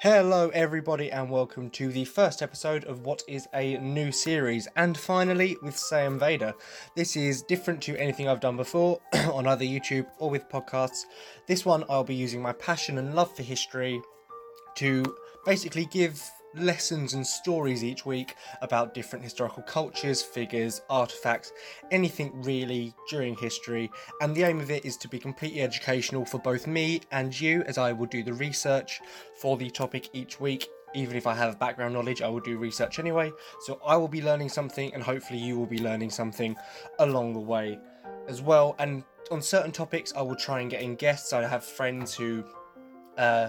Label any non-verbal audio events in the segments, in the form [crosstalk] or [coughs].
Hello, everybody, and welcome to the first episode of what is a new series, and finally with Sam Vader. This is different to anything I've done before [clears throat] on either YouTube or with podcasts. This one, I'll be using my passion and love for history to basically give lessons and stories each week about different historical cultures, figures, artifacts, anything really during history. And the aim of it is to be completely educational for both me and you, as I will do the research for the topic each week. Even if I have background knowledge, I will do research anyway. So I will be learning something, and hopefully, you will be learning something along the way as well. And on certain topics, I will try and get in guests. I have friends who uh,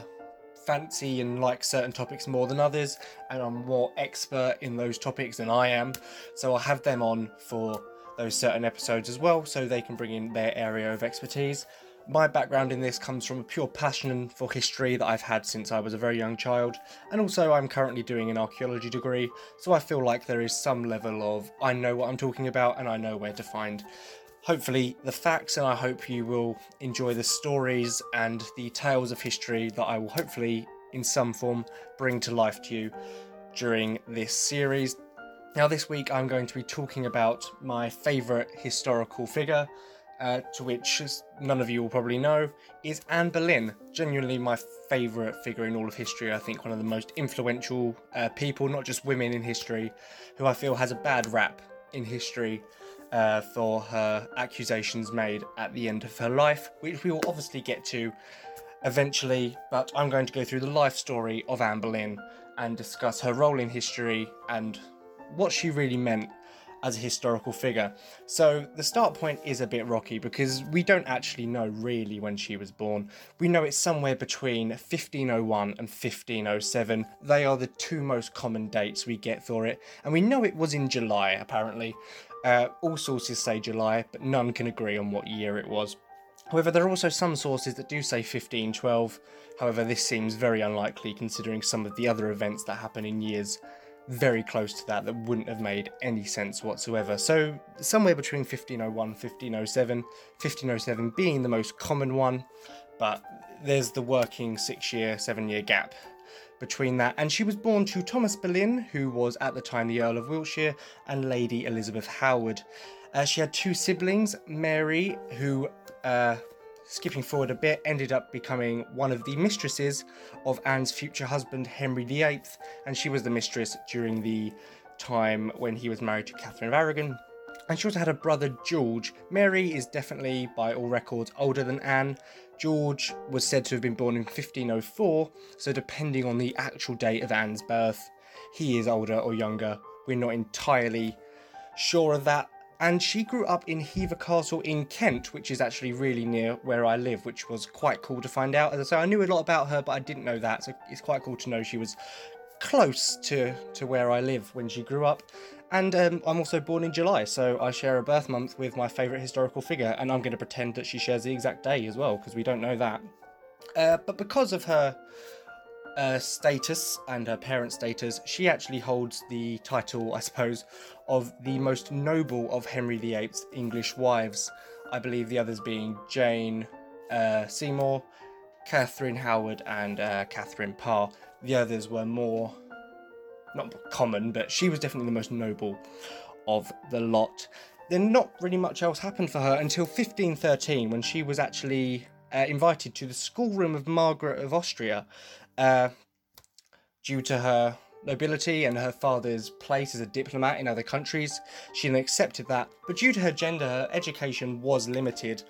fancy and like certain topics more than others, and I'm more expert in those topics than I am. So I'll have them on for those certain episodes as well, so they can bring in their area of expertise. My background in this comes from a pure passion for history that I've had since I was a very young child, and also I'm currently doing an archaeology degree, so I feel like there is some level of I know what I'm talking about and I know where to find hopefully the facts, and I hope you will enjoy the stories and the tales of history that I will hopefully, in some form, bring to life to you during this series. Now, this week I'm going to be talking about my favourite historical figure, uh, to which none of you will probably know, is Anne Boleyn. Genuinely my favourite figure in all of history. I think one of the most influential uh, people, not just women in history, who I feel has a bad rap in history uh, for her accusations made at the end of her life, which we will obviously get to eventually. But I'm going to go through the life story of Anne Boleyn and discuss her role in history and what she really meant as a historical figure. So the start point is a bit rocky because we don't actually know really when she was born. We know it's somewhere between 1501 and 1507. They are the two most common dates we get for it, and we know it was in July apparently. Uh, all sources say July, but none can agree on what year it was. However, there are also some sources that do say 1512. However, this seems very unlikely considering some of the other events that happen in years very close to that that wouldn't have made any sense whatsoever. So, somewhere between 1501 1507, 1507 being the most common one, but there's the working six year, seven year gap between that. And she was born to Thomas Boleyn, who was at the time the Earl of Wiltshire, and Lady Elizabeth Howard. Uh, she had two siblings, Mary, who, uh, skipping forward a bit, ended up becoming one of the mistresses of Anne's future husband, Henry VIII, and she was the mistress during the time when he was married to Catherine of Aragon. And she also had a brother, George. Mary is definitely, by all records, older than Anne, George was said to have been born in 1504, so depending on the actual date of Anne's birth, he is older or younger. We're not entirely sure of that. And she grew up in Hever Castle in Kent, which is actually really near where I live, which was quite cool to find out. As I say, I knew a lot about her, but I didn't know that, so it's quite cool to know she was close to, to where I live when she grew up. And um, I'm also born in July, so I share a birth month with my favourite historical figure, and I'm going to pretend that she shares the exact day as well, because we don't know that. Uh, but because of her uh, status and her parents' status, she actually holds the title, I suppose, of the most noble of Henry VIII's English wives. I believe the others being Jane uh, Seymour, Catherine Howard, and uh, Catherine Parr. The others were more not common, but she was definitely the most noble of the lot. Then not really much else happened for her until 1513 when she was actually uh, invited to the schoolroom of Margaret of Austria uh, due to her nobility and her father's place as a diplomat in other countries. She then accepted that, but due to her gender, her education was limited.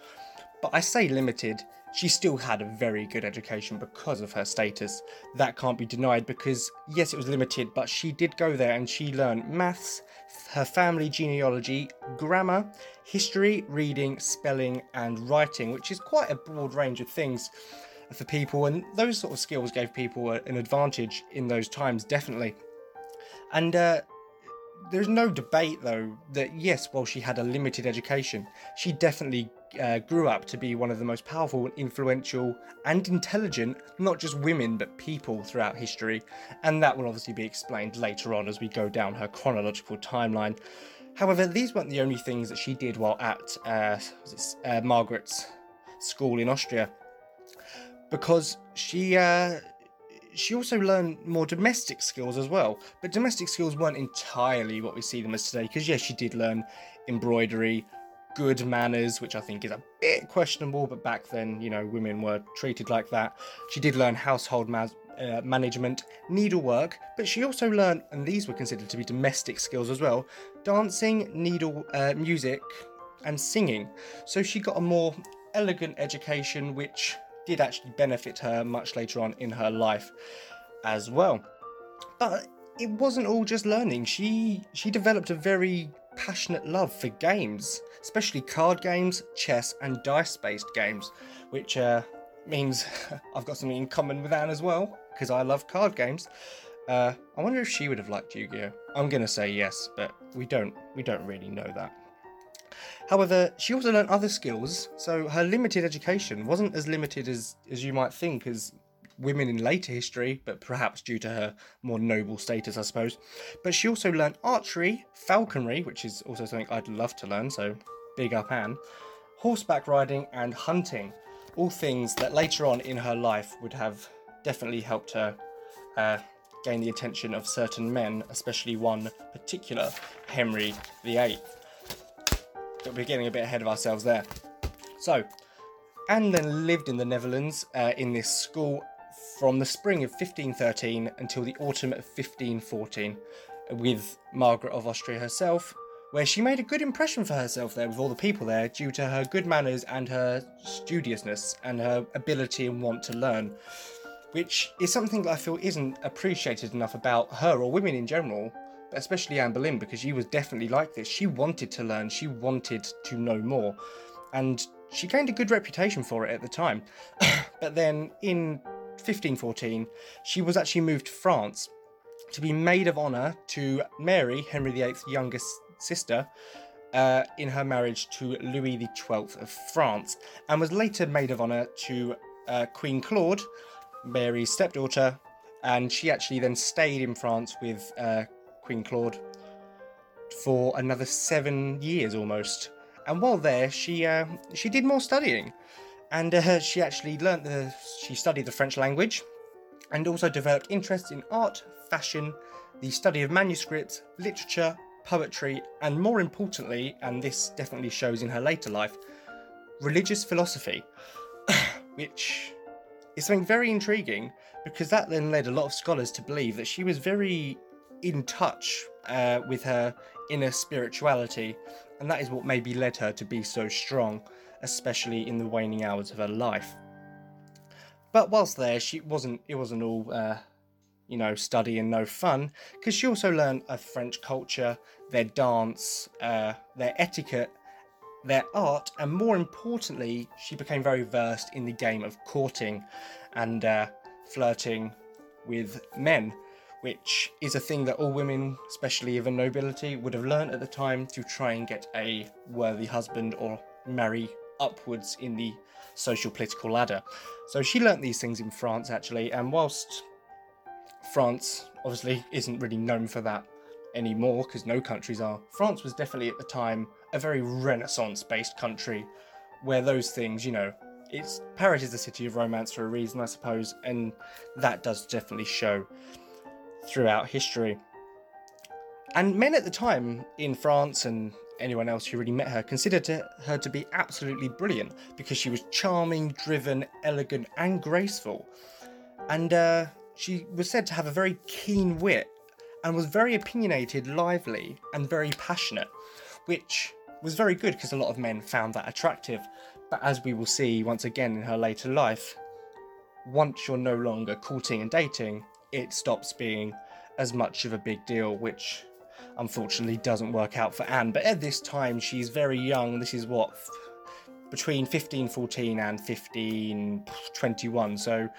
But I say limited, she still had a very good education because of her status. That can't be denied because, yes, it was limited, but she did go there and she learned maths, her family genealogy, grammar, history, reading, spelling, and writing, which is quite a broad range of things for people. And those sort of skills gave people an advantage in those times, definitely. And uh, there's no debate, though, that yes, while she had a limited education, she definitely uh, grew up to be one of the most powerful, influential, and intelligent, not just women, but people throughout history. And that will obviously be explained later on as we go down her chronological timeline. However, these weren't the only things that she did while at uh, uh, Margaret's school in Austria, because she uh, she also learned more domestic skills as well. But domestic skills weren't entirely what we see them as today, because yes, she did learn embroidery, good manners, which I think is a bit questionable, but back then, you know, women were treated like that. She did learn household ma- uh, management, needlework, but she also learned, and these were considered to be domestic skills as well, dancing, needle uh, music, and singing. So she got a more elegant education, which did actually benefit her much later on in her life as well. But it wasn't all just learning. She she developed a very passionate love for games, especially card games, chess, and dice-based games, which uh, means [laughs] I've got something in common with Anne as well because I love card games. Uh, I wonder if she would have liked Yu-Gi-Oh. I'm gonna say yes, but we don't we don't really know that. However, she also learned other skills, so her limited education wasn't as limited as, as you might think as women in later history, but perhaps due to her more noble status, I suppose. But she also learned archery, falconry, which is also something I'd love to learn, so big up Anne, horseback riding, and hunting. All things that later on in her life would have definitely helped her uh, gain the attention of certain men, especially one particular, Henry VIII we're getting a bit ahead of ourselves there. So, Anne then lived in the Netherlands uh, in this school from the spring of 1513 until the autumn of 1514 with Margaret of Austria herself, where she made a good impression for herself there with all the people there due to her good manners and her studiousness and her ability and want to learn, which is something that I feel isn't appreciated enough about her or women in general especially Anne Boleyn, because she was definitely like this. She wanted to learn, she wanted to know more, and she gained a good reputation for it at the time. [coughs] but then in 1514, she was actually moved to France to be maid of honour to Mary, Henry VIII's youngest sister, uh, in her marriage to Louis XII of France, and was later maid of honour to uh, Queen Claude, Mary's stepdaughter, and she actually then stayed in France with uh, Queen Claude for another seven years almost. And while there, she uh, she did more studying, and uh, she actually learnt the she studied the French language, and also developed interests in art, fashion, the study of manuscripts, literature, poetry, and more importantly, and this definitely shows in her later life, religious philosophy, [coughs] which is something very intriguing because that then led a lot of scholars to believe that she was very in touch uh, with her inner spirituality, and that is what maybe led her to be so strong, especially in the waning hours of her life. But whilst there, she wasn't. It wasn't all, uh, you know, study and no fun, because she also learned of French culture, their dance, uh, their etiquette, their art, and more importantly, she became very versed in the game of courting and uh, flirting with men which is a thing that all women, especially of a nobility, would have learned at the time to try and get a worthy husband or marry upwards in the social political ladder. So she learnt these things in France actually, and whilst France obviously isn't really known for that anymore because no countries are, France was definitely at the time a very renaissance based country where those things, you know, it's Paris is the city of romance for a reason, I suppose, and that does definitely show throughout history. And men at the time in France and anyone else who really met her considered her to be absolutely brilliant because she was charming, driven, elegant, and graceful. And uh, she was said to have a very keen wit and was very opinionated, lively, and very passionate, which was very good because a lot of men found that attractive. But as we will see once again in her later life, once you're no longer courting and dating, it stops being as much of a big deal, which unfortunately doesn't work out for Anne. But at this time, she's very young. This is what between 1514 and 1521. So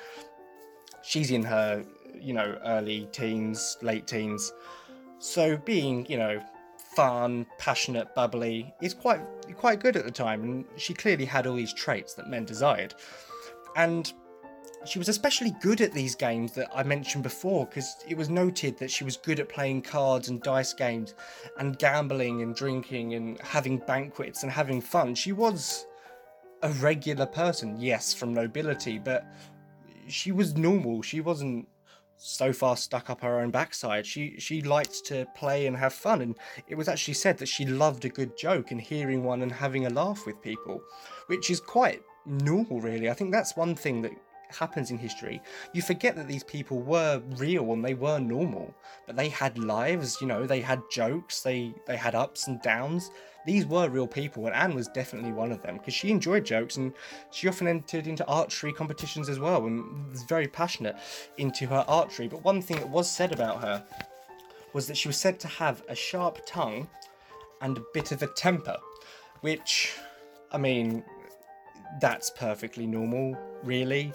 she's in her, you know, early teens, late teens. So being, you know, fun, passionate, bubbly is quite quite good at the time, and she clearly had all these traits that men desired. And she was especially good at these games that I mentioned before because it was noted that she was good at playing cards and dice games and gambling and drinking and having banquets and having fun. She was a regular person, yes, from nobility, but she was normal. She wasn't so far stuck up her own backside. She she liked to play and have fun, and it was actually said that she loved a good joke and hearing one and having a laugh with people, which is quite normal, really. I think that's one thing that happens in history. You forget that these people were real and they were normal, but they had lives. You know, they had jokes, they they had ups and downs. These were real people, and Anne was definitely one of them because she enjoyed jokes and she often entered into archery competitions as well and was very passionate into her archery. But one thing that was said about her was that she was said to have a sharp tongue and a bit of a temper, which, I mean, that's perfectly normal, really.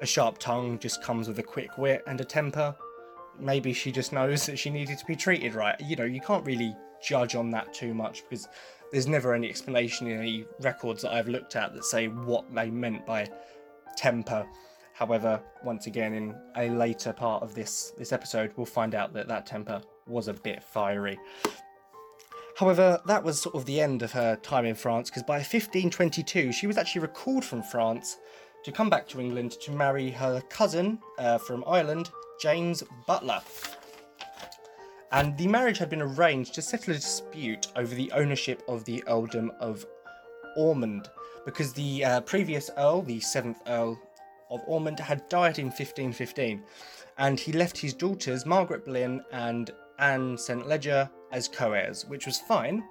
A sharp tongue just comes with a quick wit and a temper. Maybe she just knows that she needed to be treated right. You know, you can't really judge on that too much because there's never any explanation in any records that I've looked at that say what they meant by temper. However, once again, in a later part of this this episode, we'll find out that that temper was a bit fiery. However, that was sort of the end of her time in France because by 1522 she was actually recalled from France to come back to England to marry her cousin uh, from Ireland, James Butler and the marriage had been arranged to settle a dispute over the ownership of the earldom of Ormond, because the uh, previous earl, the seventh earl of Ormond, had died in 1515, and he left his daughters Margaret Boleyn and Anne St Leger as co-heirs, which was fine.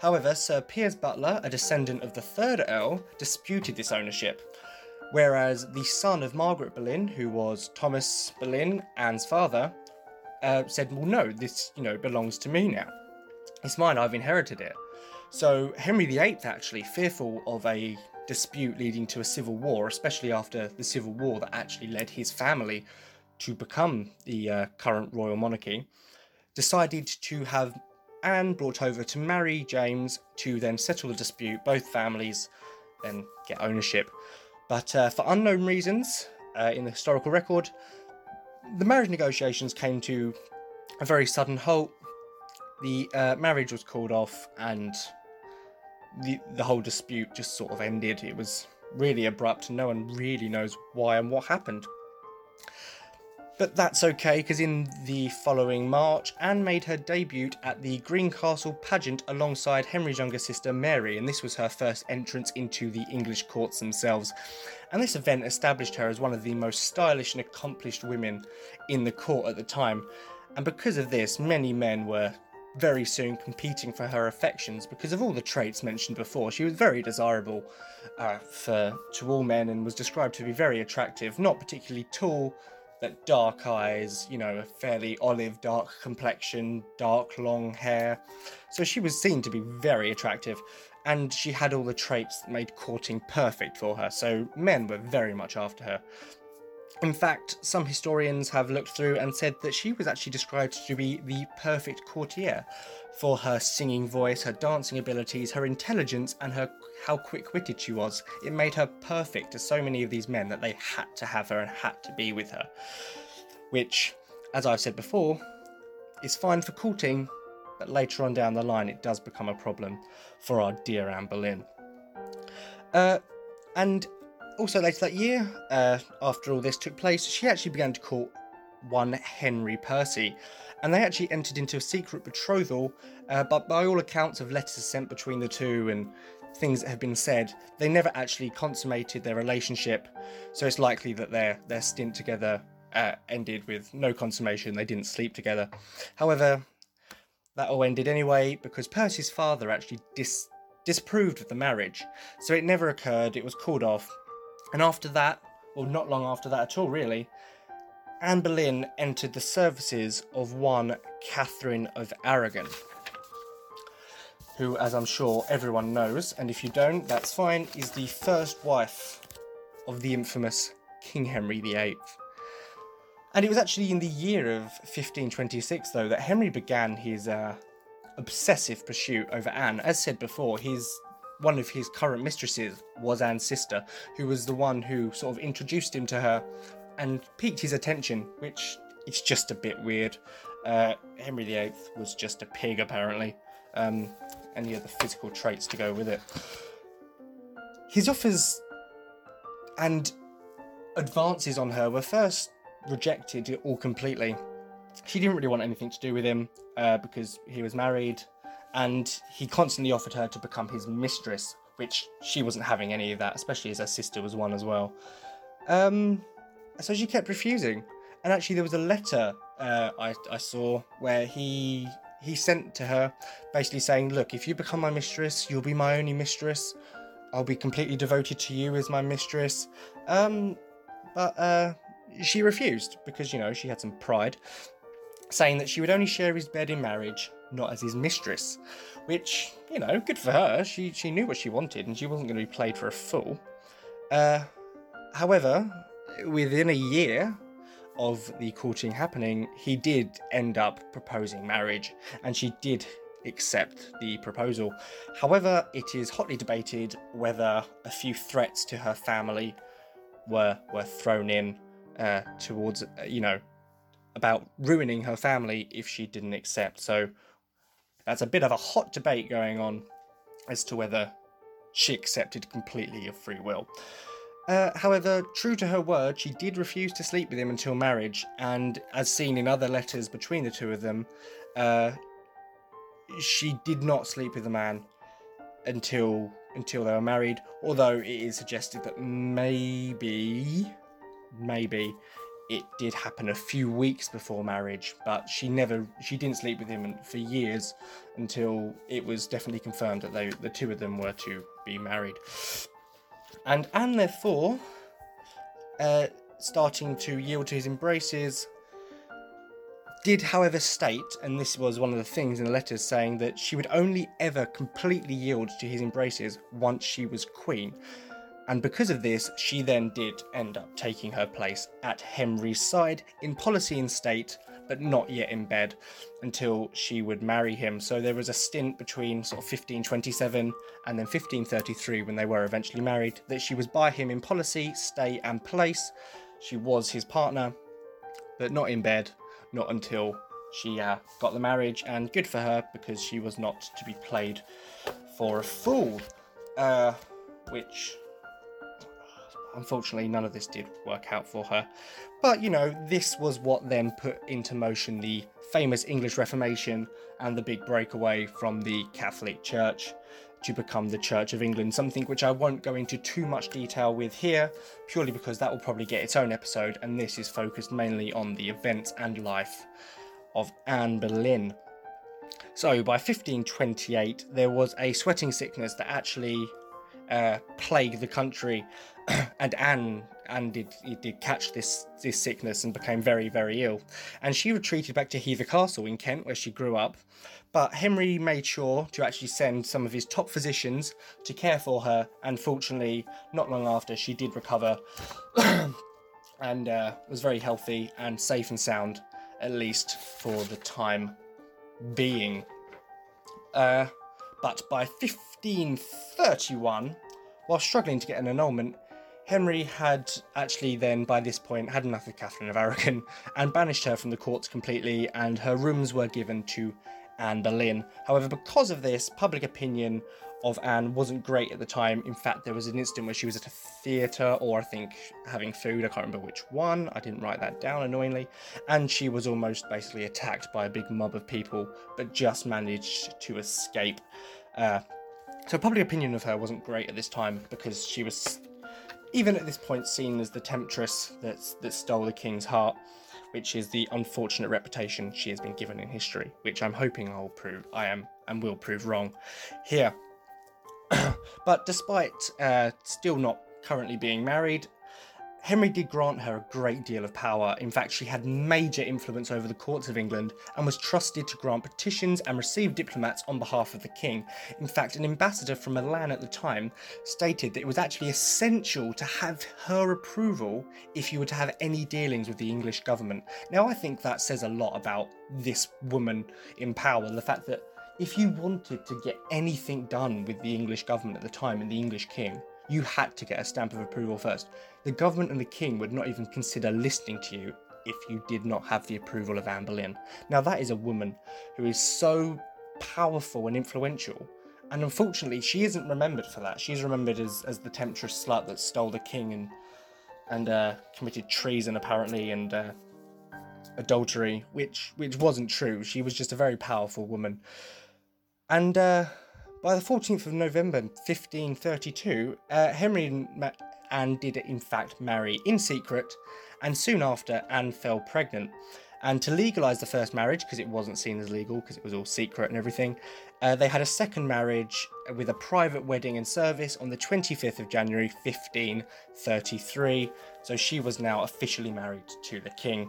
However, Sir Piers Butler, a descendant of the third earl, disputed this ownership, whereas the son of Margaret Boleyn, who was Thomas Boleyn, Anne's father, uh, said, "Well, no, this you know belongs to me now. It's mine. I've inherited it." So Henry VIII, actually fearful of a dispute leading to a civil war, especially after the civil war that actually led his family to become the uh, current royal monarchy, decided to have Anne brought over to marry James to then settle the dispute. Both families then get ownership. But uh, for unknown reasons, uh, in the historical record, the marriage negotiations came to a very sudden halt. The uh, marriage was called off, and the the whole dispute just sort of ended. It was really abrupt, and no one really knows why and what happened. But that's okay, because in the following March, Anne made her debut at the Greencastle pageant alongside Henry's younger sister Mary, and this was her first entrance into the English courts themselves. And this event established her as one of the most stylish and accomplished women in the court at the time. And because of this, many men were very soon competing for her affections because of all the traits mentioned before. She was very desirable uh, for to all men and was described to be very attractive, not particularly tall that dark eyes, you know, a fairly olive dark complexion, dark long hair. So she was seen to be very attractive, and she had all the traits that made courting perfect for her, so men were very much after her. In fact, some historians have looked through and said that she was actually described to be the perfect courtier for her singing voice, her dancing abilities, her intelligence, and her how quick-witted she was. It made her perfect to so many of these men that they had to have her and had to be with her. Which, as I've said before, is fine for courting, but later on down the line it does become a problem for our dear Anne Boleyn. Uh, and also later that year, uh, after all this took place, she actually began to court one Henry Percy, and they actually entered into a secret betrothal. Uh, but by all accounts of letters sent between the two and things that have been said, they never actually consummated their relationship. So it's likely that their their stint together uh, ended with no consummation. They didn't sleep together. However, that all ended anyway because Percy's father actually dis- disapproved of the marriage, so it never occurred. It was called off, and after that, well, not long after that at all, really, Anne Boleyn entered the services of one Catherine of Aragon, who, as I'm sure everyone knows, and if you don't, that's fine, is the first wife of the infamous King Henry VIII. And it was actually in the year of 1526, though, that Henry began his uh, obsessive pursuit over Anne. As said before, his one of his current mistresses was Anne's sister, who was the one who sort of introduced him to her and piqued his attention, which is just a bit weird. Uh, Henry VIII was just a pig, apparently, um, and he had the physical traits to go with it. His offers and advances on her were first rejected all completely. She didn't really want anything to do with him uh, because he was married, and he constantly offered her to become his mistress, which she wasn't having any of that, especially as her sister was one as well. Um, so she kept refusing, and actually there was a letter uh, I, I saw where he he sent to her, basically saying, "Look, if you become my mistress, you'll be my only mistress. I'll be completely devoted to you as my mistress." Um, but uh, she refused because you know she had some pride, saying that she would only share his bed in marriage, not as his mistress. Which you know, good for her. She she knew what she wanted, and she wasn't going to be played for a fool. Uh, however, within a year of the courting happening, he did end up proposing marriage, and she did accept the proposal. However, it is hotly debated whether a few threats to her family were were thrown in uh, towards, uh, you know, about ruining her family if she didn't accept. So that's a bit of a hot debate going on as to whether she accepted completely of free will. Uh, however, true to her word, she did refuse to sleep with him until marriage, and as seen in other letters between the two of them, uh, she did not sleep with the man until until they were married. Although it is suggested that maybe, maybe it did happen a few weeks before marriage, but she never she didn't sleep with him for years until it was definitely confirmed that they the two of them were to be married. And Anne, therefore, uh, starting to yield to his embraces, did, however, state, and this was one of the things in the letters, saying that she would only ever completely yield to his embraces once she was queen. And because of this, she then did end up taking her place at Henry's side in policy and state, but not yet in bed until she would marry him. So there was a stint between sort of 1527 and then 1533 when they were eventually married that she was by him in policy, state, and place. She was his partner, but not in bed, not until she uh, got the marriage. And good for her because she was not to be played for a fool. Uh, which Unfortunately, none of this did work out for her. But, you know, this was what then put into motion the famous English Reformation and the big breakaway from the Catholic Church to become the Church of England, something which I won't go into too much detail with here, purely because that will probably get its own episode, and this is focused mainly on the events and life of Anne Boleyn. So, by 1528, there was a sweating sickness that actually uh, plagued the country, [clears throat] and Anne did did catch this this sickness and became very very ill, and she retreated back to Hever Castle in Kent where she grew up. But Henry made sure to actually send some of his top physicians to care for her, and fortunately, not long after, she did recover [clears throat] and uh, was very healthy and safe and sound, at least for the time being. Uh, but by 1531, while struggling to get an annulment, Henry had actually then, by this point, had enough of Catherine of Aragon and banished her from the courts completely, and her rooms were given to Anne Boleyn. However, because of this, public opinion of Anne wasn't great at the time. In fact, there was an incident where she was at a theatre, or I think having food, I can't remember which one, I didn't write that down annoyingly, and she was almost basically attacked by a big mob of people, but just managed to escape. Uh, so public opinion of her wasn't great at this time because she was even at this point seen as the temptress that, that stole the king's heart, which is the unfortunate reputation she has been given in history, which I'm hoping I'll prove I am and will prove wrong here. [clears throat] but despite uh, still not currently being married, Henry did grant her a great deal of power. In fact, she had major influence over the courts of England and was trusted to grant petitions and receive diplomats on behalf of the king. In fact, an ambassador from Milan at the time stated that it was actually essential to have her approval if you were to have any dealings with the English government. Now, I think that says a lot about this woman in power, the fact that if you wanted to get anything done with the English government at the time and the English king, you had to get a stamp of approval first. The government and the king would not even consider listening to you if you did not have the approval of Anne Boleyn. Now, that is a woman who is so powerful and influential, and unfortunately, she isn't remembered for that. She's remembered as, as the temptress slut that stole the king and and uh, committed treason apparently and uh, adultery, which which wasn't true. She was just a very powerful woman. And uh, by the 14th of November 1532, uh, Henry and Ma- Anne did in fact marry in secret, and soon after Anne fell pregnant. And to legalise the first marriage, because it wasn't seen as legal, because it was all secret and everything, uh, they had a second marriage with a private wedding and service on the 25th of January 1533. So she was now officially married to the king.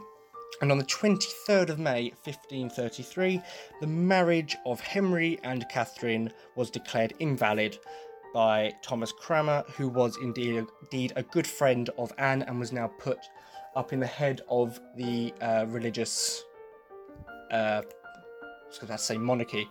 And on the 23rd of May 1533, the marriage of Henry and Catherine was declared invalid by Thomas Cranmer, who was indeed, indeed a good friend of Anne and was now put up in the head of the uh, religious, uh, I was say monarchy,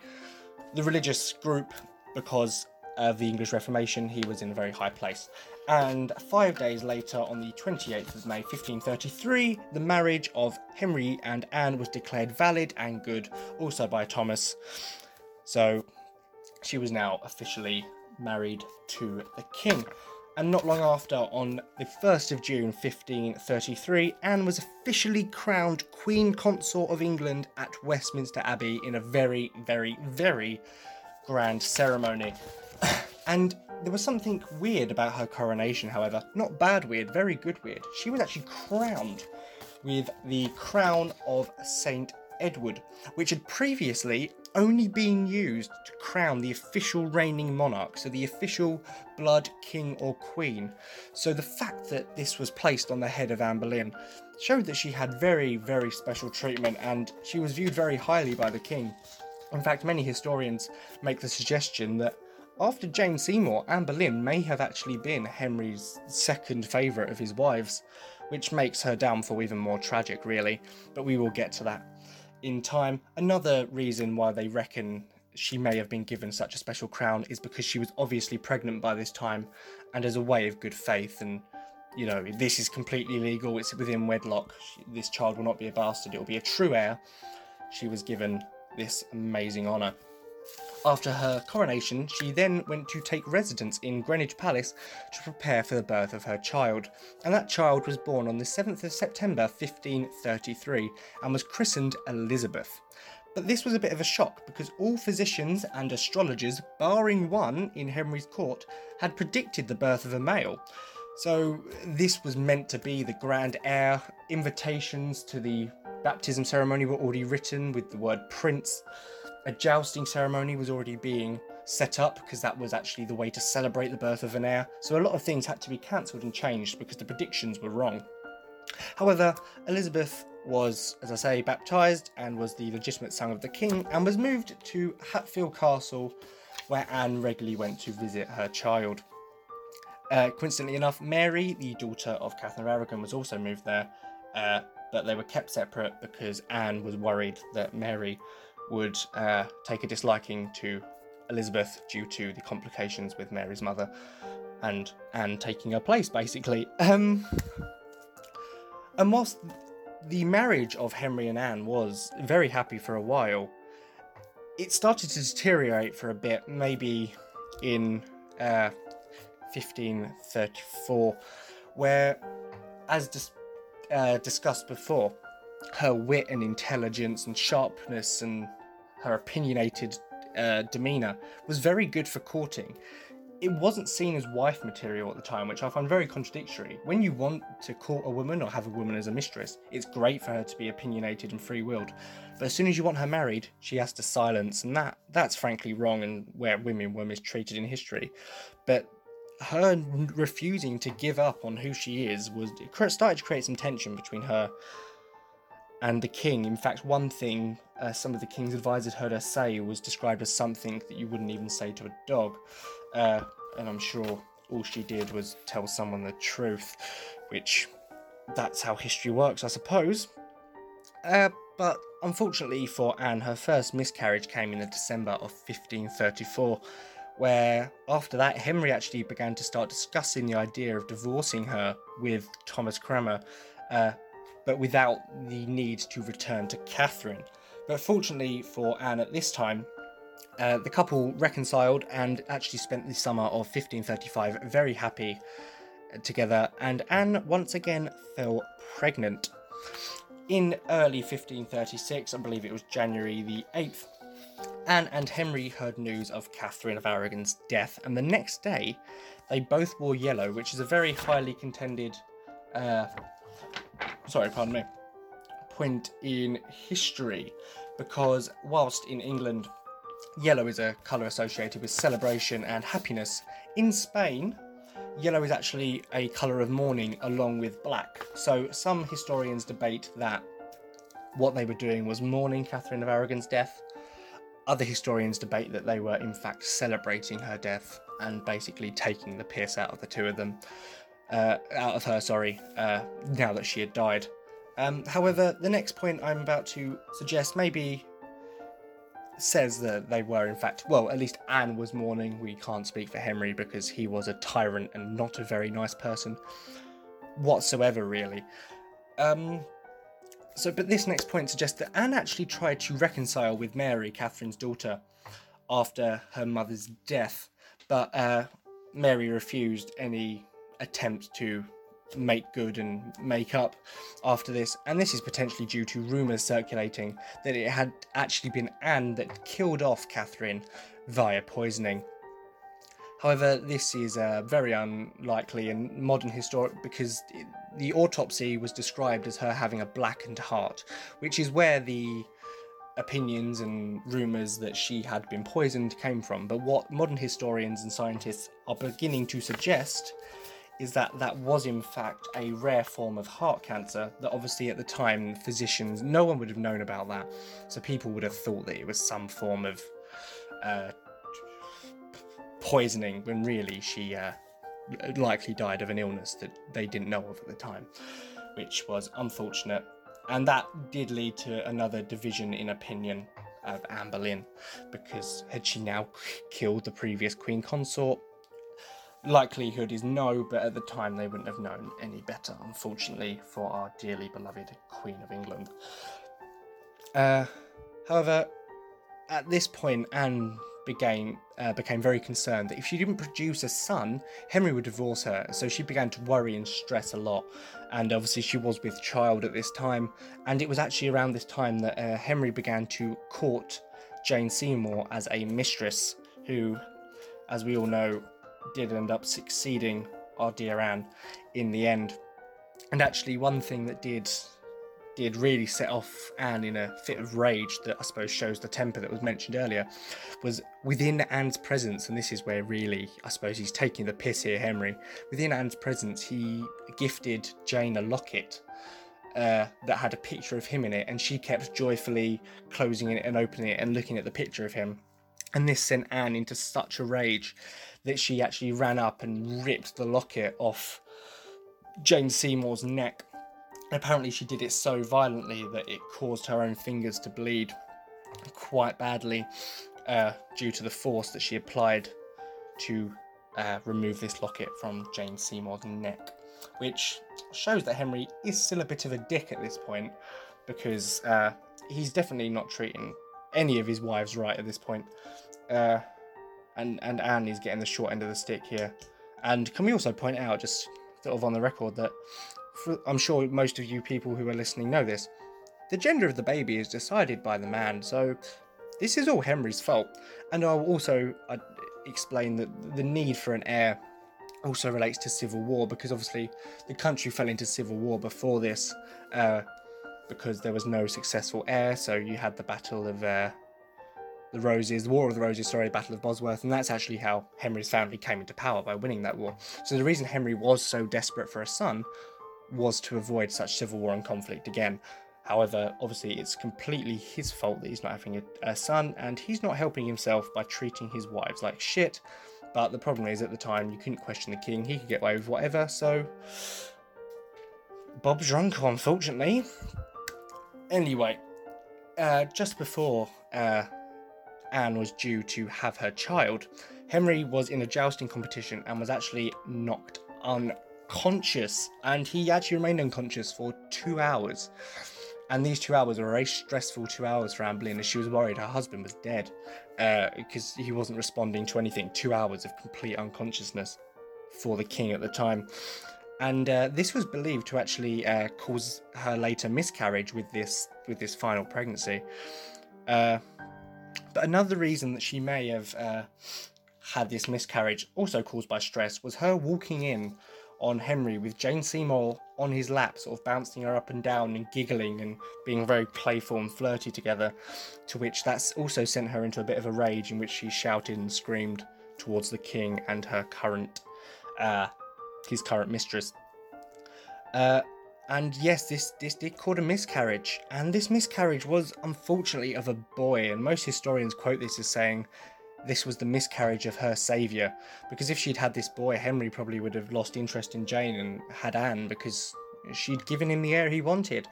the religious group, because of the English Reformation, he was in a very high place. And five days later, on the 28th of May 1533, the marriage of Henry and Anne was declared valid and good, also by Thomas. So she was now officially married to the king and not long after, on the 1st of June 1533, Anne was officially crowned Queen Consort of England at Westminster Abbey in a very, very, very grand ceremony. [coughs] and there was something weird about her coronation, however. Not bad weird, very good weird. She was actually crowned with the crown of Saint Edward, which had previously only been used to crown the official reigning monarch, so the official blood king or queen. So the fact that this was placed on the head of Anne Boleyn showed that she had very, very special treatment and she was viewed very highly by the king. In fact, many historians make the suggestion that after Jane Seymour, Anne Boleyn may have actually been Henry's second favourite of his wives, which makes her downfall even more tragic, really, but we will get to that in time. Another reason why they reckon she may have been given such a special crown is because she was obviously pregnant by this time and as a way of good faith and you know this is completely legal it's within wedlock this child will not be a bastard it will be a true heir. She was given this amazing honour after her coronation, she then went to take residence in Greenwich Palace to prepare for the birth of her child, and that child was born on the 7th of September 1533 and was christened Elizabeth. But this was a bit of a shock because all physicians and astrologers, barring one in Henry's court, had predicted the birth of a male. So this was meant to be the grand heir. Invitations to the baptism ceremony were already written with the word prince a jousting ceremony was already being set up because that was actually the way to celebrate the birth of an heir. So a lot of things had to be cancelled and changed because the predictions were wrong. However, Elizabeth was, as I say, baptised and was the legitimate son of the king and was moved to Hatfield Castle where Anne regularly went to visit her child. Uh, coincidentally enough, Mary, the daughter of Catherine of Aragon, was also moved there, uh, but they were kept separate because Anne was worried that Mary would uh, take a disliking to Elizabeth due to the complications with Mary's mother and Anne taking her place, basically. Um, and whilst the marriage of Henry and Anne was very happy for a while, it started to deteriorate for a bit, maybe in uh, 1534, where, as dis- uh, discussed before, her wit and intelligence and sharpness and her opinionated uh, demeanour was very good for courting. It wasn't seen as wife material at the time, which I find very contradictory. When you want to court a woman or have a woman as a mistress, it's great for her to be opinionated and free-willed. But as soon as you want her married, she has to silence, and that that's frankly wrong and where women were mistreated in history. But her refusing to give up on who she is was started to create some tension between her and the king. In fact, one thing uh, some of the king's advisors heard her say was described as something that you wouldn't even say to a dog. Uh, and I'm sure all she did was tell someone the truth, which that's how history works, I suppose. Uh, but unfortunately for Anne, her first miscarriage came in the December of 1534, where after that, Henry actually began to start discussing the idea of divorcing her with Thomas Cranmer. Uh, but without the need to return to Catherine. But fortunately for Anne at this time, uh, the couple reconciled and actually spent the summer of 1535 very happy together, and Anne once again fell pregnant. In early 1536, I believe it was January the 8th, Anne and Henry heard news of Catherine of Aragon's death, and the next day they both wore yellow, which is a very highly contended, uh, sorry, pardon me, point in history, because whilst in England yellow is a colour associated with celebration and happiness, in Spain yellow is actually a colour of mourning along with black. So some historians debate that what they were doing was mourning Catherine of Aragon's death. Other historians debate that they were in fact celebrating her death and basically taking the piss out of the two of them, uh, out of her, sorry, uh, now that she had died. Um, however, the next point I'm about to suggest maybe says that they were in fact well at least anne was mourning we can't speak for henry because he was a tyrant and not a very nice person whatsoever really um so but this next point suggests that anne actually tried to reconcile with mary catherine's daughter after her mother's death but uh, mary refused any attempt to make good and make up after this, and this is potentially due to rumours circulating that it had actually been Anne that killed off Catherine via poisoning. However, this is uh, very unlikely in modern historic because the autopsy was described as her having a blackened heart, which is where the opinions and rumours that she had been poisoned came from. But what modern historians and scientists are beginning to suggest is that that was in fact a rare form of heart cancer that obviously at the time physicians no one would have known about that. So people would have thought that it was some form of uh, poisoning when really she uh, likely died of an illness that they didn't know of at the time which was unfortunate. And that did lead to another division in opinion of Anne Boleyn because had she now [laughs] killed the previous queen consort likelihood is no, but at the time they wouldn't have known any better, unfortunately, for our dearly beloved Queen of England. Uh, however, at this point, Anne began, uh, became very concerned that if she didn't produce a son, Henry would divorce her. So she began to worry and stress a lot. And obviously, she was with child at this time. And it was actually around this time that uh, Henry began to court Jane Seymour as a mistress, who, as we all know, did end up succeeding our dear Anne in the end. And actually, one thing that did did really set off Anne in a fit of rage that I suppose shows the temper that was mentioned earlier was within Anne's presence, and this is where really I suppose he's taking the piss here, Henry. Within Anne's presence, he gifted Jane a locket uh, that had a picture of him in it, and she kept joyfully closing it and opening it and looking at the picture of him. And this sent Anne into such a rage that she actually ran up and ripped the locket off Jane Seymour's neck. Apparently, she did it so violently that it caused her own fingers to bleed quite badly uh, due to the force that she applied to uh, remove this locket from Jane Seymour's neck. Which shows that Henry is still a bit of a dick at this point because uh, he's definitely not treating any of his wives right at this point. Uh, and and Anne is getting the short end of the stick here. And can we also point out, just sort of on the record, that for, I'm sure most of you people who are listening know this. The gender of the baby is decided by the man, so this is all Henry's fault. And I'll also I'd explain that the need for an heir also relates to civil war because obviously the country fell into civil war before this uh, because there was no successful heir. So you had the Battle of uh, the Roses, the War of the Roses, sorry, Battle of Bosworth, and that's actually how Henry's family came into power by winning that war. So the reason Henry was so desperate for a son was to avoid such civil war and conflict again. However, obviously, it's completely his fault that he's not having a, a son, and he's not helping himself by treating his wives like shit. But the problem is, at the time, you couldn't question the king; he could get away with whatever. So, Bob's drunk, unfortunately. Anyway, uh, just before uh, Anne was due to have her child, Henry was in a jousting competition and was actually knocked unconscious. And he actually remained unconscious for two hours. And these two hours were a very stressful two hours for Anne Boleyn as she was worried her husband was dead uh, because he wasn't responding to anything. Two hours of complete unconsciousness for the king at the time. And uh, this was believed to actually uh, cause her later miscarriage with this with this final pregnancy. But another reason that she may have uh, had this miscarriage, also caused by stress, was her walking in on Henry with Jane Seymour on his lap, sort of bouncing her up and down and giggling and being very playful and flirty together. To which that's also sent her into a bit of a rage in which she shouted and screamed towards the king and her current, uh, his current mistress. Uh, and yes, this this did cause a miscarriage, and this miscarriage was unfortunately of a boy. And most historians quote this as saying this was the miscarriage of her saviour. Because if she'd had this boy, Henry probably would have lost interest in Jane and had Anne because she'd given him the heir he wanted.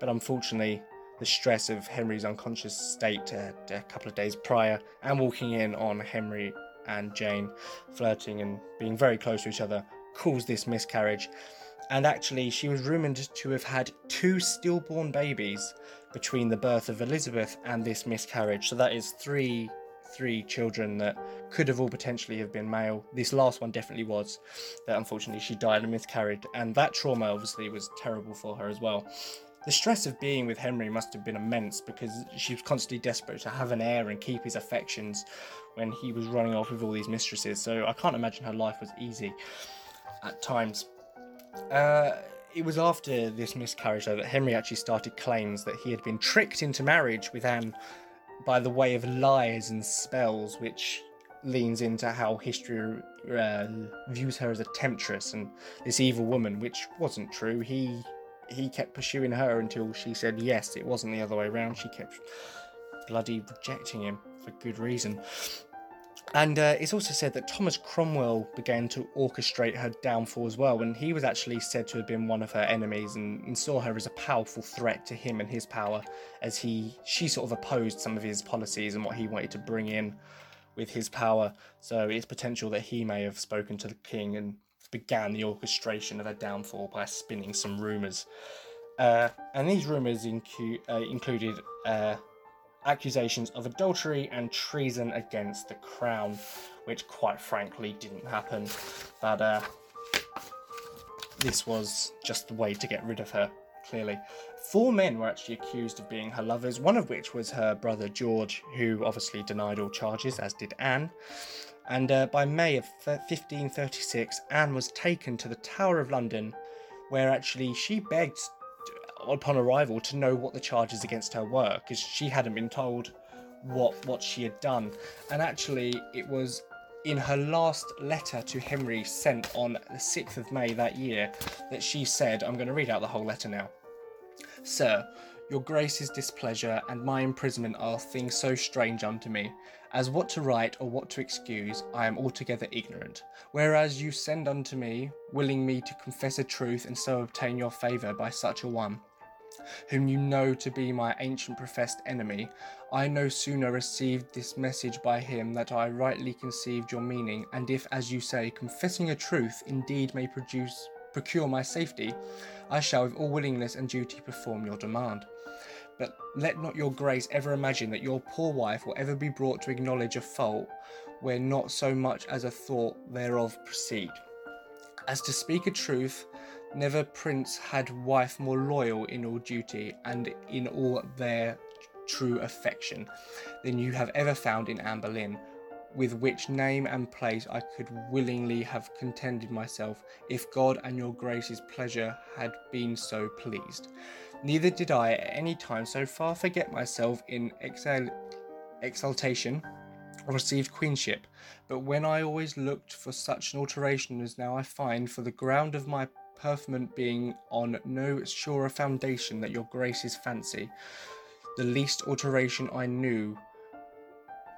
But unfortunately, the stress of Henry's unconscious state uh, a couple of days prior and walking in on Henry and Jane flirting and being very close to each other caused this miscarriage. And actually, she was rumoured to have had two stillborn babies between the birth of Elizabeth and this miscarriage. So that is three three children that could have all potentially have been male. This last one definitely was. That unfortunately she died and miscarried, and that trauma obviously was terrible for her as well. The stress of being with Henry must have been immense because she was constantly desperate to have an heir and keep his affections when he was running off with all these mistresses. So I can't imagine her life was easy at times. Uh, it was after this miscarriage, though, that Henry actually started claims that he had been tricked into marriage with Anne by the way of lies and spells, which leans into how history uh, views her as a temptress and this evil woman, which wasn't true. He he kept pursuing her until she said yes. It wasn't the other way around. She kept bloody rejecting him for good reason. And uh, it's also said that Thomas Cromwell began to orchestrate her downfall as well, and he was actually said to have been one of her enemies and, and, saw her as a powerful threat to him and his power, as he she sort of opposed some of his policies and what he wanted to bring in with his power. So it's potential that he may have spoken to the king and began the orchestration of her downfall by spinning some rumours. Uh, and these rumours incu- uh, included uh, accusations of adultery and treason against the crown, which quite frankly didn't happen. But uh, this was just the way to get rid of her, clearly. Four men were actually accused of being her lovers, one of which was her brother George, who obviously denied all charges, as did Anne. And uh, by May of 1536, Anne was taken to the Tower of London, where actually she begged upon arrival to know what the charges against her were because she hadn't been told what what she had done. And actually it was in her last letter to Henry sent on the 6th of May that year that she said I'm going to read out the whole letter now. Sir your grace's displeasure and my imprisonment are things so strange unto me, as what to write or what to excuse, I am altogether ignorant. Whereas you send unto me, willing me to confess a truth and so obtain your favour by such a one, whom you know to be my ancient professed enemy, I no sooner received this message by him that I rightly conceived your meaning, and if, as you say, confessing a truth indeed may produce procure my safety, I shall with all willingness and duty perform your demand. But let not your grace ever imagine that your poor wife will ever be brought to acknowledge a fault where not so much as a thought thereof proceed. As to speak a truth, Never prince had wife more loyal in all duty and in all their true affection than you have ever found in Anne Boleyn, with which name and place I could willingly have contented myself, if God and your grace's pleasure had been so pleased. Neither did I at any time so far forget myself in exal- exaltation or received queenship, but when I always looked for such an alteration as now I find for the ground of my preferment being on no surer foundation that your grace's fancy. The least alteration I knew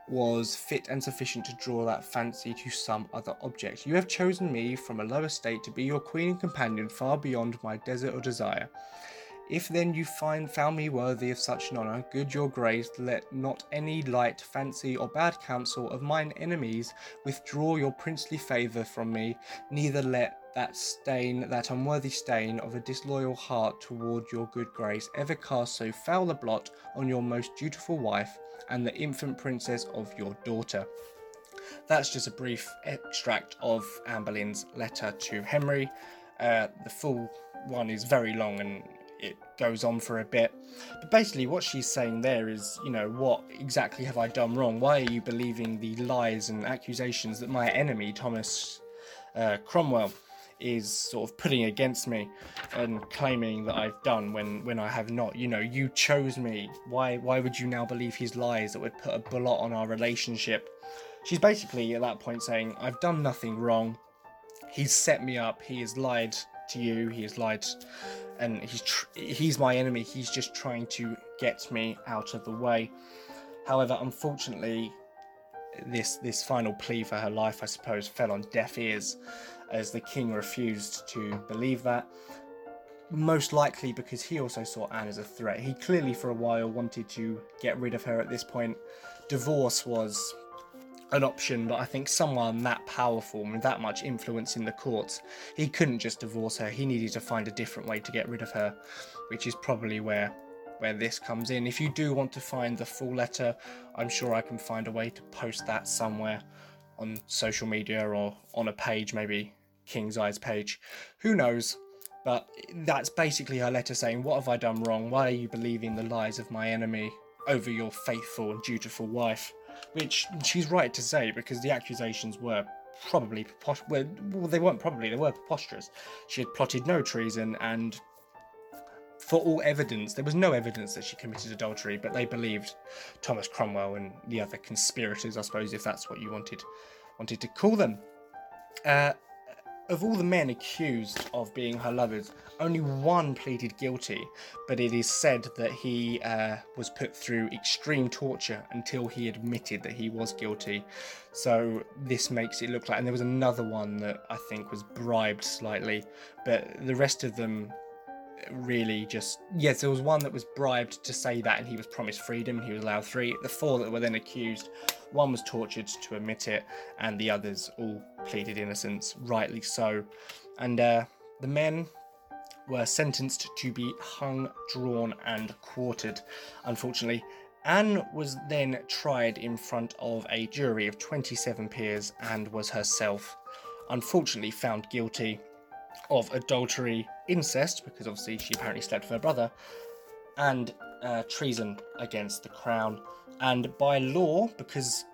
was fit and sufficient to draw that fancy to some other object. You have chosen me from a low estate to be your queen and companion far beyond my desert or desire. If then you find found me worthy of such an honour, good your grace, let not any light fancy or bad counsel of mine enemies withdraw your princely favour from me, neither let that stain, that unworthy stain of a disloyal heart toward your good grace, ever cast so foul a blot on your most dutiful wife and the infant princess of your daughter. That's just a brief extract of Anne Boleyn's letter to Henry. Uh, the full one is very long and it goes on for a bit. But basically, what she's saying there is, you know, what exactly have I done wrong? Why are you believing the lies and accusations that my enemy, Thomas uh, Cromwell, is sort of putting against me and claiming that I've done when when I have not. You know, you chose me. Why why would you now believe his lies that would put a blot on our relationship? She's basically at that point saying, I've done nothing wrong. He's set me up. He has lied to you. He has lied, and he's tr- he's my enemy. He's just trying to get me out of the way. However, unfortunately, this this final plea for her life, I suppose, fell on deaf ears as the king refused to believe that. Most likely because he also saw Anne as a threat. He clearly, for a while, wanted to get rid of her at this point. Divorce was an option, but I think someone that powerful and that much influence in the courts, he couldn't just divorce her. He needed to find a different way to get rid of her, which is probably where where this comes in. If you do want to find the full letter, I'm sure I can find a way to post that somewhere on social media or on a page, maybe King's Eyes page. Who knows? But that's basically her letter saying, What have I done wrong? Why are you believing the lies of my enemy over your faithful and dutiful wife? Which she's right to say because the accusations were probably. Well, they weren't probably, they were preposterous. She had plotted no treason and for all evidence, there was no evidence that she committed adultery, but they believed Thomas Cromwell and the other conspirators, I suppose, if that's what you wanted wanted to call them. Uh, of all the men accused of being her lovers, only one pleaded guilty, but it is said that he uh, was put through extreme torture until he admitted that he was guilty. So this makes it look like, and there was another one that I think was bribed slightly, but the rest of them really just yes there was one that was bribed to say that and he was promised freedom he was allowed three. The four that were then accused one was tortured to admit it and the others all pleaded innocence rightly so. And uh, the men were sentenced to be hung drawn and quartered. Unfortunately anne was then tried in front of a jury of 27 peers and was herself unfortunately found guilty of adultery, incest, because obviously she apparently slept with her brother, and uh, treason against the crown. And by law, because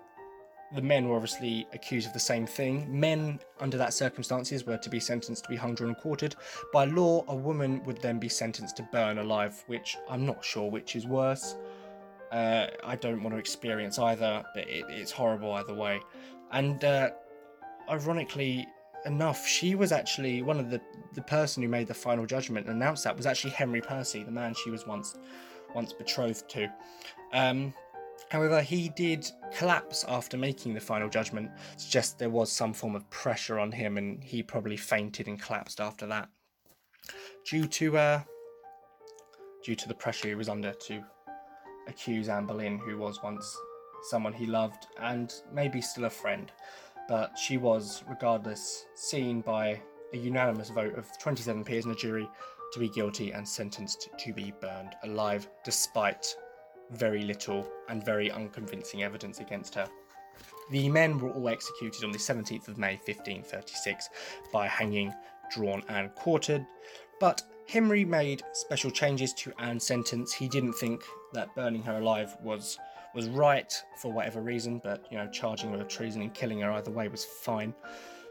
the men were obviously accused of the same thing, men under that circumstances were to be sentenced to be hung, drawn, and quartered. By law, a woman would then be sentenced to burn alive, which I'm not sure which is worse. Uh, I don't want to experience either, but it, it's horrible either way. And uh, ironically, enough, she was actually one of the the person who made the final judgment and announced that was actually Henry Percy, the man she was once once betrothed to. Um, however, he did collapse after making the final judgment. Suggests there was some form of pressure on him, and he probably fainted and collapsed after that, due to uh, due to the pressure he was under to accuse Anne Boleyn, who was once someone he loved and maybe still a friend but she was, regardless, seen by a unanimous vote of 27 peers in a jury to be guilty and sentenced to be burned alive, despite very little and very unconvincing evidence against her. The men were all executed on the 17th of May 1536 by hanging, drawn, and quartered, but Henry made special changes to Anne's sentence. He didn't think that burning her alive was was right for whatever reason, but you know, charging her with treason and killing her either way was fine.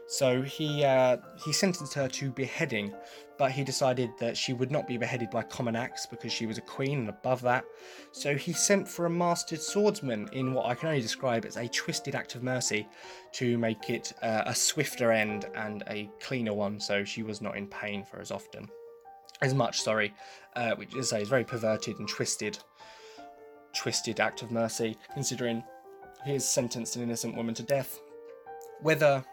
So he uh, he sentenced her to beheading, but he decided that she would not be beheaded by common axe because she was a queen and above that. So he sent for a mastered swordsman in what I can only describe as a twisted act of mercy to make it uh, a swifter end and a cleaner one, so she was not in pain for as often, as much. Sorry, uh, which is is very perverted and twisted twisted act of mercy, considering he has sentenced an innocent woman to death. Whether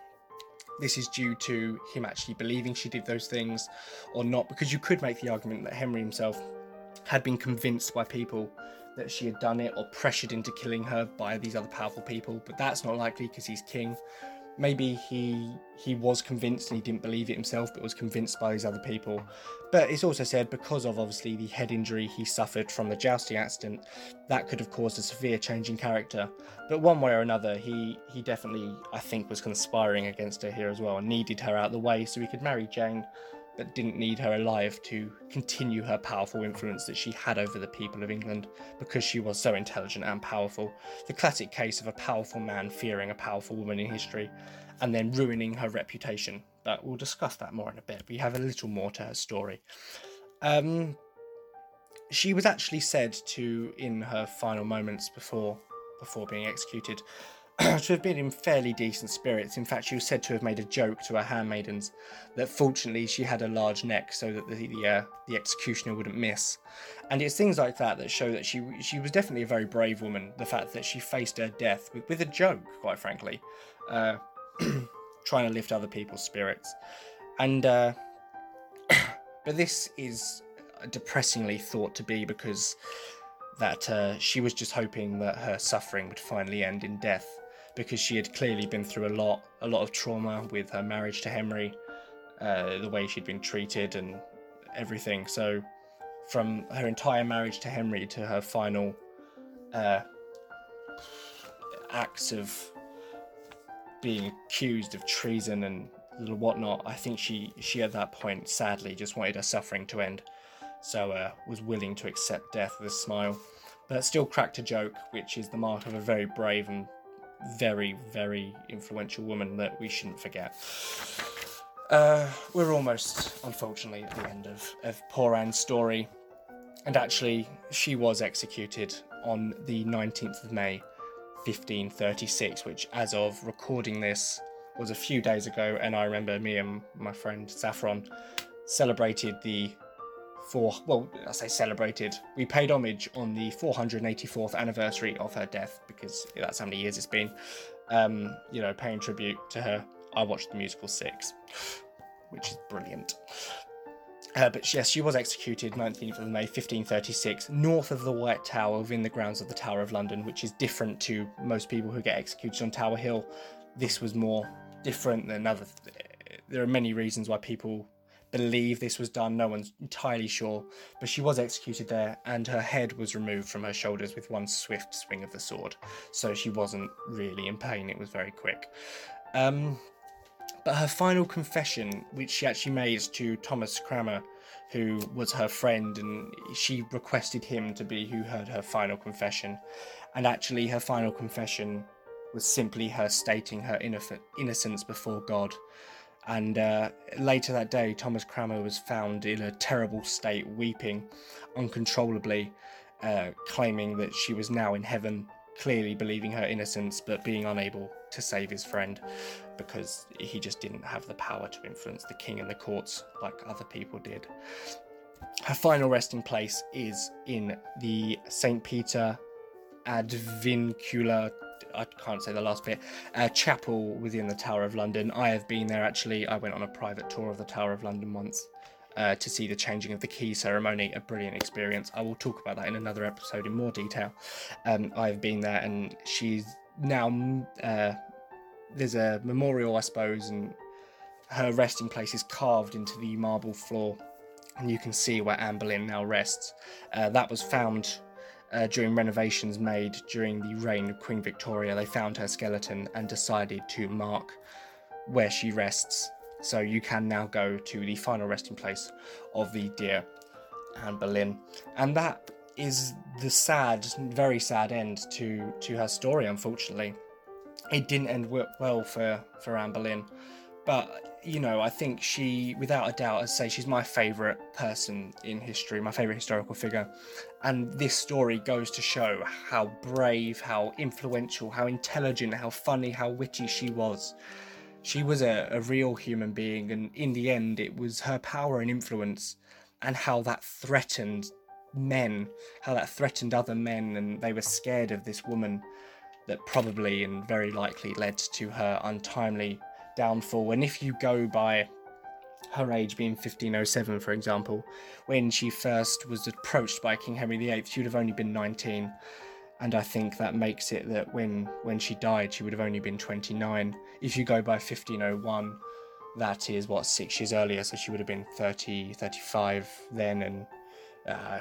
this is due to him actually believing she did those things or not, because you could make the argument that Henry himself had been convinced by people that she had done it or pressured into killing her by these other powerful people, but that's not likely because he's king. Maybe he he was convinced and he didn't believe it himself, but was convinced by these other people. But it's also said because of obviously the head injury he suffered from the jousting accident, that could have caused a severe change in character. But one way or another, he he definitely I think was conspiring against her here as well and needed her out of the way so he could marry Jane but didn't need her alive to continue her powerful influence that she had over the people of England because she was so intelligent and powerful. The classic case of a powerful man fearing a powerful woman in history and then ruining her reputation. But we'll discuss that more in a bit. We have a little more to her story. Um, she was actually said to, in her final moments before before being executed, [clears throat] to have been in fairly decent spirits. In fact, she was said to have made a joke to her handmaidens that fortunately she had a large neck so that the the, uh, the executioner wouldn't miss. And it's things like that that show that she she was definitely a very brave woman. The fact that she faced her death with, with a joke, quite frankly, uh, [clears throat] trying to lift other people's spirits. And uh, [clears throat] but this is depressingly thought to be because that uh, she was just hoping that her suffering would finally end in death because she had clearly been through a lot, a lot of trauma with her marriage to Henry, uh, the way she'd been treated and everything. So, from her entire marriage to Henry to her final uh, acts of being accused of treason and whatnot, I think she she at that point sadly just wanted her suffering to end, so uh, was willing to accept death with a smile, but still cracked a joke, which is the mark of a very brave and very, very influential woman that we shouldn't forget. Uh, we're almost, unfortunately, at the end of, of poor Anne's story. And actually, she was executed on the 19th of May, 1536, which, as of recording this, was a few days ago. And I remember me and my friend Saffron celebrated the for well, I say celebrated. We paid homage on the 484th anniversary of her death because that's how many years it's been. Um, you know, paying tribute to her. I watched the musical Six, which is brilliant. Uh, but yes, she was executed 19th of May 1536, north of the White Tower, within the grounds of the Tower of London, which is different to most people who get executed on Tower Hill. This was more different than other. Th- there are many reasons why people believe this was done. No one's entirely sure, but she was executed there, and her head was removed from her shoulders with one swift swing of the sword. So she wasn't really in pain. It was very quick. Um, but her final confession, which she actually made to Thomas Cranmer, who was her friend, and she requested him to be who heard her final confession. And actually, her final confession was simply her stating her innocence before God and uh, later that day, Thomas Cranmer was found in a terrible state, weeping uncontrollably, uh, claiming that she was now in heaven, clearly believing her innocence, but being unable to save his friend because he just didn't have the power to influence the king and the courts like other people did. Her final resting place is in the St. Peter ad Vincula I can't say the last bit, a chapel within the Tower of London. I have been there actually. I went on a private tour of the Tower of London once. Uh, to see the changing of the key ceremony, a brilliant experience. I will talk about that in another episode in more detail. Um, I've been there, and she's now uh, there's a memorial, I suppose, and her resting place is carved into the marble floor, and you can see where Anne Boleyn now rests. Uh, that was found uh, during renovations made during the reign of Queen Victoria, they found her skeleton and decided to mark where she rests. So you can now go to the final resting place of the dear Anne Boleyn, and that is the sad, very sad end to to her story. Unfortunately, it didn't end well for for Anne Boleyn, but you know, I think she, without a doubt, I'd say she's my favourite person in history, my favourite historical figure. And this story goes to show how brave, how influential, how intelligent, how funny, how witty she was. She was a, a real human being, and in the end, it was her power and influence and how that threatened men, how that threatened other men, and they were scared of this woman that probably and very likely led to her untimely downfall. And if you go by her age being 1507, for example, when she first was approached by King Henry VIII, she would have only been 19. and I think that makes it that when when she died, she would have only been 29. If you go by 1501, that is what six years earlier, so she would have been 30, 35 then, and uh,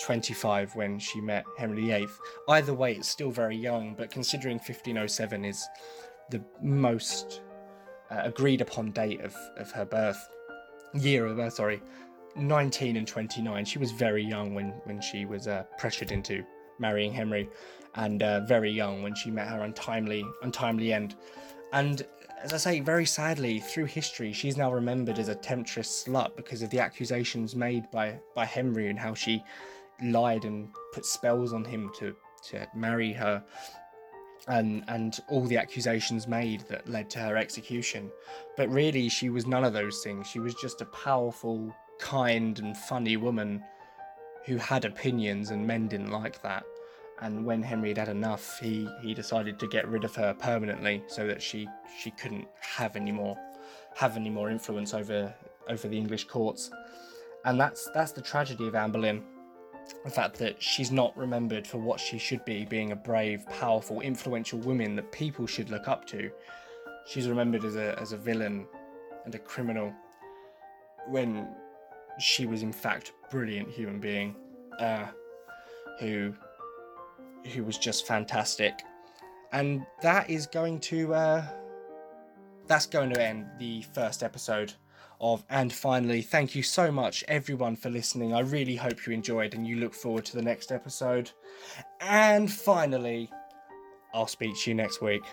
25 when she met Henry VIII. Either way, it's still very young, but considering 1507 is the most uh, agreed upon date of, of her birth, year of birth, sorry, 19 and 29. She was very young when, when she was uh, pressured into marrying Henry, and uh, very young when she met her untimely untimely end. And as I say, very sadly, through history, she's now remembered as a temptress slut because of the accusations made by by Henry and how she lied and put spells on him to to marry her. And, and all the accusations made that led to her execution. But really, she was none of those things. She was just a powerful, kind, and funny woman who had opinions, and men didn't like that. And when Henry had had enough, he, he decided to get rid of her permanently so that she, she couldn't have any more have any more influence over over the English courts. And that's that's the tragedy of Anne Boleyn. The fact that she's not remembered for what she should be, being a brave, powerful, influential woman that people should look up to. She's remembered as a as a villain and a criminal when she was in fact a brilliant human being uh, who who was just fantastic and that is going to uh, that's going to end the first episode of and finally thank you so much everyone for listening. I really hope you enjoyed and you look forward to the next episode. And finally i'll speak to you next week